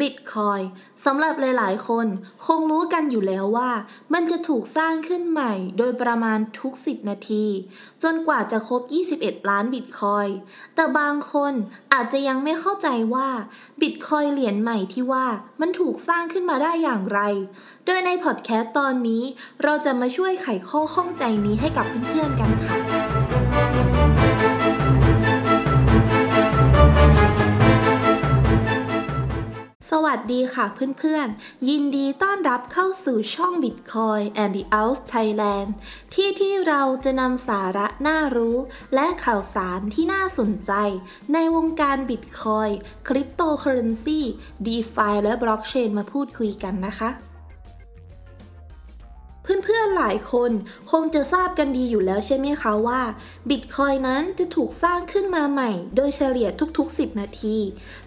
บิตคอยสำหรับหลายๆ คนคงรู้กันอยู่แล้วว่า มันจะถูกสร้างขึ้นใหม่โดยประมาณทุก 10 นาที จนกว่าจะครบ 21 ล้านบิตคอยแต่บางคนอาจจะยังไม่เข้าใจว่าบิตคอยเหรียญใหม่ที่ว่ามันถูกสร้างขึ้นมาได้อย่างไร โดยในพอดแคสต์ตอนนี้ เราจะมาช่วยไขข้อข้องใจนี้ให้กับเพื่อน ๆ กันค่ะ สวัสดีค่ะเพื่อนๆ ยินดีต้อนรับเข้าสู่ช่อง Bitcoin and the Out Thailand ที่ที่เราจะนำสาระน่ารู้ และข่าวสารที่น่าสนใจ ในวงการ Bitcoin คริปโตเคอเรนซี DeFi และบล็อกเชนมาพูดคุยกันนะคะ หลายคนคงจะทราบกันดีอยู่แล้วใช่ไหมคะว่าบิตคอยนั้นจะถูกสร้างขึ้นมาใหม่ โดยเฉลี่ยทุกๆ 10 นาที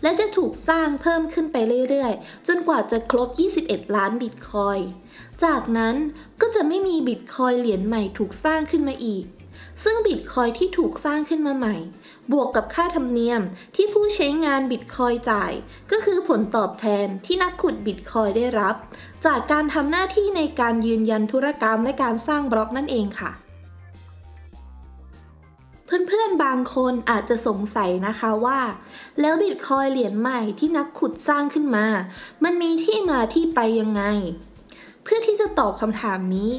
และจะถูกสร้างเพิ่มขึ้นไปเรื่อยๆ จนกว่าจะครบ 21 ล้านบิตคอยจากนั้นก็จะไม่มีบิตคอยเหรียญใหม่ถูกสร้างขึ้นมาอีก ซึ่งบิตคอยที่ถูกสร้างขึ้นมาใหม่ บวกกับค่าธรรมเนียมที่ผู้ใช้งานบิตคอยจ่าย ก็คือผลตอบแทนที่นักขุดบิตคอยได้รับ จากการทำหน้าที่ในการยืนยันธุรกรรมและการสร้างบล็อกนั่นเองค่ะ เพื่อนๆบางคนอาจจะสงสัยนะคะว่า แล้วบิตคอยเหรียญใหม่ที่นักขุดสร้างขึ้นมา มันมีที่มาที่ไปยังไง ตอบคำถามนี้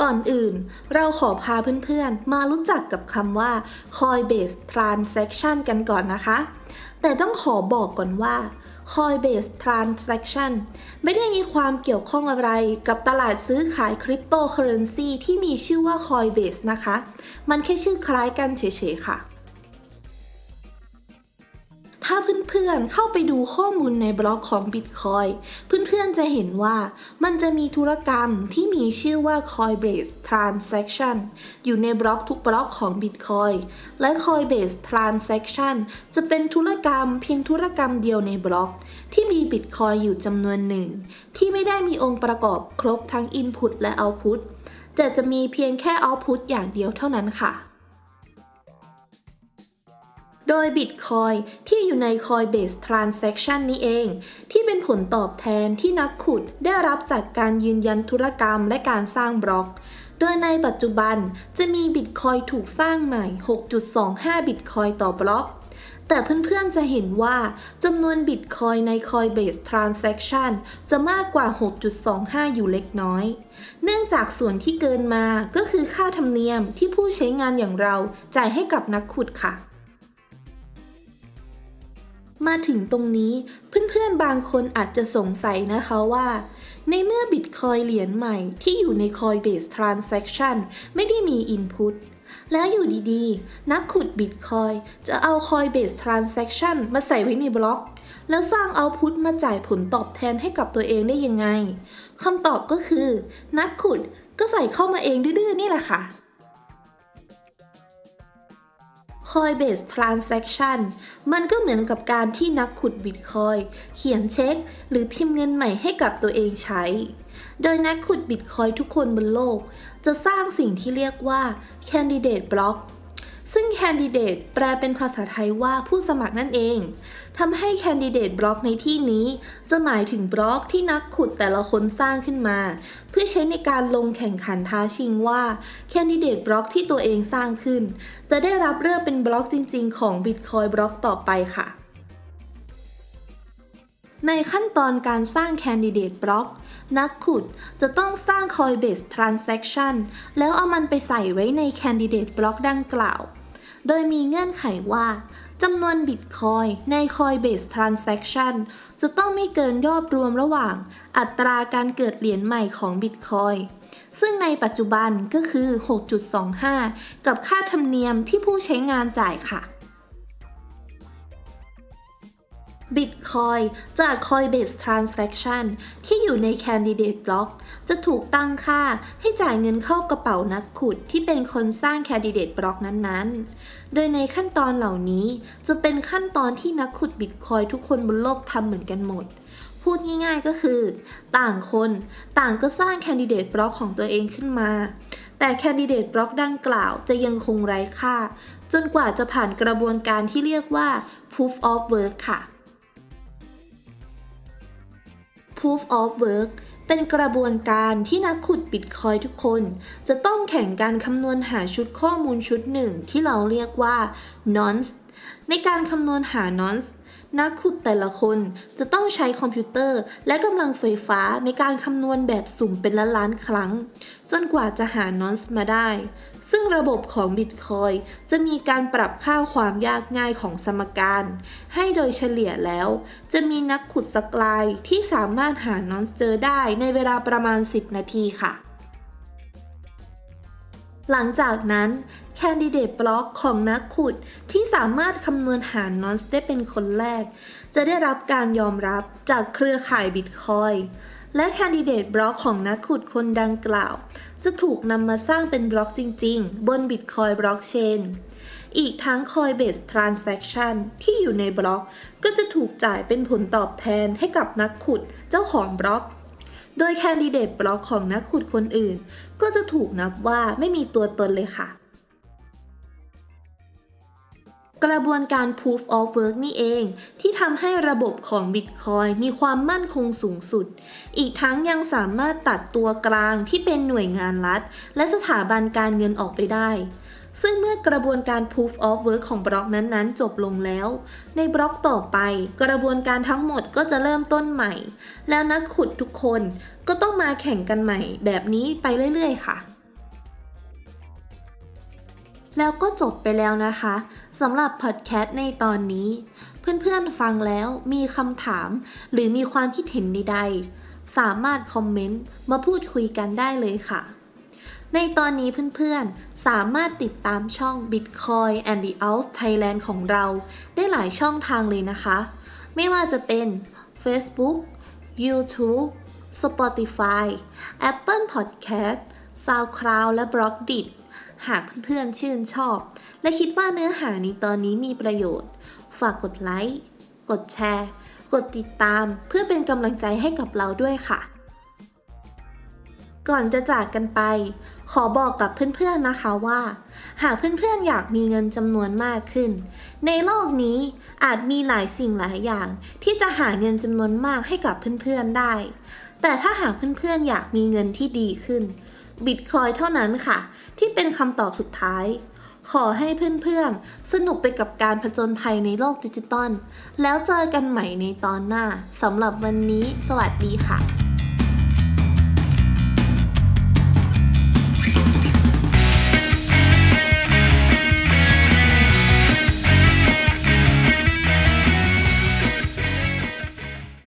ก่อนอื่น เราขอพาเพื่อนๆ มารู้จักกับคำว่า Coinbase Transaction กันก่อนนะคะ แต่ต้องขอบอกก่อนว่า Coinbase Transaction ไม่ได้มีความเกี่ยวข้องอะไรกับตลาดซื้อขายคริปโตเคอเรนซีที่มีชื่อว่า Coinbase นะคะ มันแค่ชื่อคล้ายกันเฉยๆค่ะ ถ้าเพื่อนๆเข้าไปดูข้อมูลในบล็อกของ Bitcoin เพื่อนๆจะเห็นว่ามันจะมีธุรกรรมที่มีชื่อว่า Coinbase Transaction อยู่ในบล็อกทุกบล็อกของ Bitcoin และ Coinbase Transaction จะเป็นธุรกรรมเพียงธุรกรรมเดียวในบล็อก ที่มี Bitcoin อยู่จำนวนหนึ่ง ที่ไม่ได้มีองค์ประกอบครบทั้ง Input และ Output แต่จะมีเพียงแค่ Output อย่างเดียวเท่านั้นค่ะ โดย Bitcoin ที่อยู่ใน Coinbase Transaction นี้เอง ที่เป็นผลตอบแทนที่นักขุดได้รับจากการยืนยันธุรกรรมและการสร้างบล็อก โดยในปัจจุบันจะมี Bitcoin ถูกสร้างใหม่ 6.25 Bitcoin ต่อบล็อก แต่เพื่อนๆจะเห็นว่าจำนวน Bitcoin ใน Coinbase Transaction จะมากกว่า 6.25 อยู่เล็กน้อย เนื่องจากส่วนที่เกินมาก็คือค่าธรรมเนียมที่ผู้ใช้งานอย่างเราจ่ายให้กับนักขุดค่ะ มาถึงตรงนี้เพื่อนๆบางคนอาจจะสงสัยนะคะว่า ในเมื่อบิตคอยเหรียญใหม่ที่อยู่ใน Coinbase Transaction ไม่ได้มี Input แล้วอยู่ดีๆ นักขุดบิตคอยจะเอา Coinbase Transaction มาใส่ไว้ในบล็อก แล้วสร้างเอาพุทมาจ่ายผลตอบแทนให้กับตัวเองได้ยังไงคำตอบก็คือ นักขุดก็ใส่เข้ามาเองดื้อๆนี่แหละค่ะ Coinbase Transaction มันก็เหมือนกับการที่นักขุดบิตคอยเขียนเช็ค หรือพิมพ์เงินใหม่ให้กับตัวเองใช้ โดยนักขุดบิตคอยทุกคนบนโลก จะสร้างสิ่งที่เรียกว่า Candidate Block ซึ่ง Candidate แปลเป็นภาษาไทยว่าผู้สมัครนั่นเองทำให้ Candidate Block ในที่นี้ จะหมายถึงบล็อกที่นักขุดแต่ละคนสร้างขึ้นมา เพื่อใช้ในการลงแข่งขันท้าชิงว่า Candidate Block ที่ตัวเองสร้างขึ้น จะได้รับเลือกเป็นบล็อกจริง ๆ ของ Bitcoin บล็อกต่อไปค่ะ ในขั้นตอนการสร้าง Candidate Block นักขุดจะต้องสร้าง Coinbase Transaction แล้วเอามันไปใส่ไว้ใน Candidate Block ดังกล่าว โดยมีเงื่อนไขว่าจำนวนบิตคอยในคอยเบสทรานสัคชันจะต้องไม่เกินยอดรวมระหว่าง อัตราการเกิดเหรียญใหม่ของบิตคอยซึ่งในปัจจุบันก็คือ 6.25 กับค่าธรรมเนียมที่ผู้ใช้งานจ่ายค่ะ Bitcoin จาก Coinbase Transaction ที่อยู่ใน Candidate Block จะถูกตั้งค่าให้จ่ายเงินเข้ากระเป๋านักขุดที่เป็นคนสร้าง Candidate Block นั้นๆ โดยในขั้นตอนเหล่านี้จะเป็นขั้นตอนที่นักขุด Bitcoin ทุกคนบนโลกทำเหมือนกันหมดพูดง่ายๆก็คือ ต่างคนต่างก็สร้าง Candidate Block ของตัวเองขึ้นมา แต่ Candidate Block ดังกล่าวจะยังคงไร้ค่า จนกว่าจะผ่านกระบวนการที่เรียกว่า Proof of Work ค่ะ Proof of Work เป็นกระบวนการที่นักขุดบิตคอยทุกคน จะต้องแข่งการคำนวณหาชุดข้อมูลชุดหนึ่งที่เราเรียกว่า nonce ในการคำนวณหา nonce นักขุดแต่ละคนจะต้องใช้คอมพิวเตอร์ และกำลังไฟฟ้าในการคำนวณแบบสุ่มเป็นล้านล้านครั้ง จนกว่าจะหานอนส์มาได้ ซึ่งระบบของบิตคอยจะมีการปรับค่าความยากง่ายของสมการ ให้โดยเฉลี่ยแล้ว จะมีนักขุดสกลายที่สามารถหานอนเจอได้ในเวลาประมาณ 10 นาทีค่ะ หลังจากนั้นแคนดิเดตบล็อกของนักขุดที่สามารถคำนวณหารนอนสได้เป็นคนแรก จะได้รับการยอมรับจากเครือข่ายบิตคอยและแคนดิเดตบล็อกของนักขุดคนดังกล่าว จะถูกนำมาสร้างเป็นบล็อกจริง ๆ บน Bitcoin Blockchain อีกทั้ง Coinbase Transaction ที่อยู่ในบล็อก ก็จะถูกจ่ายเป็นผลตอบแทนให้กับนักขุดเจ้าของบล็อก โดยแคนดิเดตบล็อกของนักขุดคนอื่น ก็จะถูกนับว่าไม่มีตัวตนเลยค่ะ กระบวนการ Proof of Work นี่เอง ที่ทำให้ระบบของ Bitcoin มีความมั่นคงสูงสุด อีกทั้งยังสามารถตัดตัวกลางที่เป็นหน่วยงานรัฐ และสถาบันการเงินออกไปได้ ซึ่งเมื่อกระบวนการ Proof of Work ของบล็อกนั้นๆ จบลงแล้ว ในบล็อกต่อไป กระบวนการทั้งหมดก็จะเริ่มต้นใหม่ แล้วนักขุดทุกคนก็ต้องมาแข่งกันใหม่ แบบนี้ไปเรื่อยๆ ค่ะแล้วก็จบไปแล้วนะคะ สำหรับพอดแคสต์ในตอนนี้ เพื่อนๆฟังแล้วมีคำถาม หรือมีความคิดเห็นใดๆ สามารถคอมเมนต์มาพูดคุยกันได้เลยค่ะ ในตอนนี้เพื่อนๆ สามารถติดตามช่อง Bitcoin and the Out Thailand ของเรา ได้หลายช่องทางเลยนะคะ ไม่ว่าจะเป็น Facebook YouTube Spotify Apple Podcast SoundCloud และ b l o g d i t หากเพื่อนๆชื่นชอบ และคิดว่าเนื้อหาในตอนนี้มีประโยชน์ ฝากกดไลค์ กดแชร์ กดติดตามเพื่อเป็นกำลังใจให้กับเราด้วยค่ะ ก่อนจะจากกันไป ขอบอกกับเพื่อนๆนะคะว่า หากเพื่อนๆอยากมีเงินจำนวนมากขึ้น ในโลกนี้อาจมีหลายสิ่งหลายอย่าง ที่จะหาเงินจำนวนมากให้กับเพื่อนๆได้ แต่ถ้าหากเพื่อนๆอยากมีเงินที่ดีขึ้น บิตคอยเท่านั้นค่ะ ที่เป็นคำตอบสุดท้าย ขอให้เพื่อนๆ สนุกไปกับการผจญภัยในโลกดิจิตอลแล้วเจอกันใหม่ในตอนหน้าสำหรับวันนี้ สวัสดีค่ะ